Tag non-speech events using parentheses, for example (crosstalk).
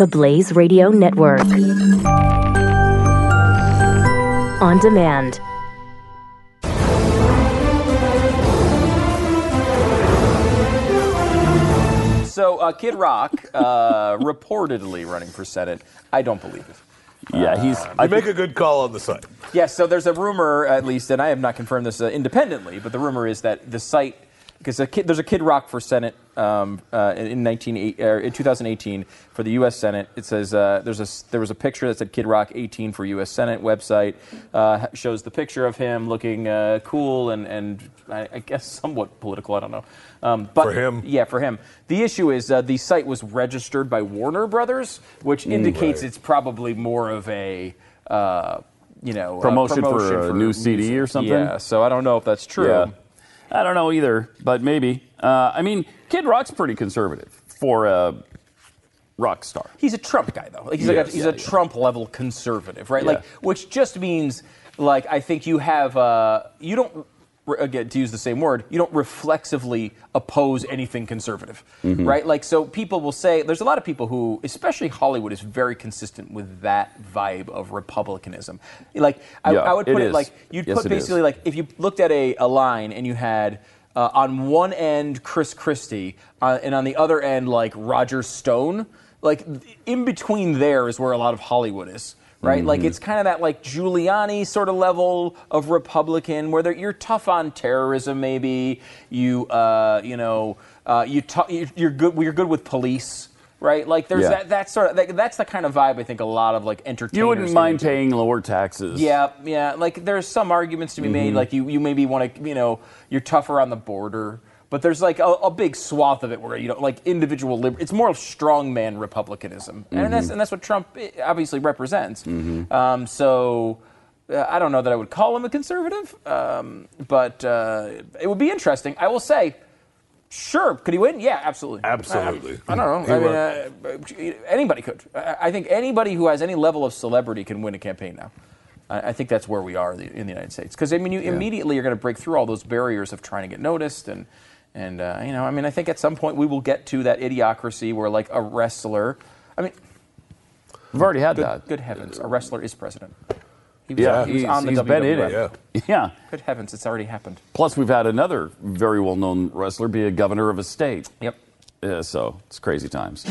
the Blaze Radio Network. On demand. So, uh, Kid Rock uh, (laughs) reportedly running for Senate. I don't believe it. Yeah, he's. You make a good call on the site. Yes, so there's a rumor, at least, and I have not confirmed this uh, independently, but the rumor is that the site, because there's a Kid Rock for Senate um, uh, in, 19, uh, in 2018 for the U.S. Senate. It says uh, there's a, there was a picture that said Kid Rock 18 for U.S. Senate website. Uh, shows the picture of him looking uh, cool and, and I, I guess (laughs) somewhat political. I don't know. Um, but For him. yeah, for him. The issue is uh, the site was registered by Warner Brothers, which indicates Right. it's probably more of a, uh, you know, uh, Promotion for a new CD music. or something? Yeah, so I don't know if that's true. Yeah. I don't know either, but maybe. Uh, I mean, Kid Rock's pretty conservative for a rock star. He's a Trump guy, though. Like he's like a, he's yeah, a yeah. Trump level conservative, right? Yeah. Like, which just means, like, I think you have, uh, you don't. Again, to use the same word, you don't reflexively oppose anything conservative, Mm-hmm. right? Like, so people will say, there's a lot of people who, especially Hollywood, is very consistent with that vibe of republicanism. Like, I, Yeah, I would it put it, is. like, you'd Yes, put basically, like, if you looked at a, a line and you had uh, on one end Chris Christie uh, and on the other end like Roger Stone, like in between there is where a lot of Hollywood is. Right, like it's kind of that like Giuliani sort of level of Republican, where you're tough on terrorism. Maybe you, uh, you know, uh, you tou- you're- good. You're good with police, right? Like there's Yeah. that that sort of that, that's the kind of vibe I think a lot of like entertainers. You wouldn't mind paying lower taxes. Yeah, yeah. Like there's some arguments to be Mm-hmm. made. Like you, you maybe want to, you know, you're tougher on the border, but there's like a, a big swath of it where you know, like individual. Liber- it's more of strongman republicanism, and that's Mm-hmm. and that's what Trump eh, obviously represents. Um, so. Uh, I don't know that I would call him a conservative, um, but uh, it would be interesting. I will say, sure, could he win? Yeah, absolutely. Absolutely. I, I don't know. I mean, uh, anybody could. I, I think anybody who has any level of celebrity can win a campaign now. I, think that's where we are in the in the United States. Because I mean, you immediately are going to break through all those barriers of trying to get noticed, and and uh, you know, I mean, I think at some point we will get to that idiocracy where like a wrestler. I mean, We've already had good, that. good heavens, a wrestler is president. He was, Yeah, he was he's, on the he's been in it. Yeah. Good heavens, it's already happened. Plus, we've had another very well known wrestler be a governor of a state. Yep. Yeah, so it's crazy times.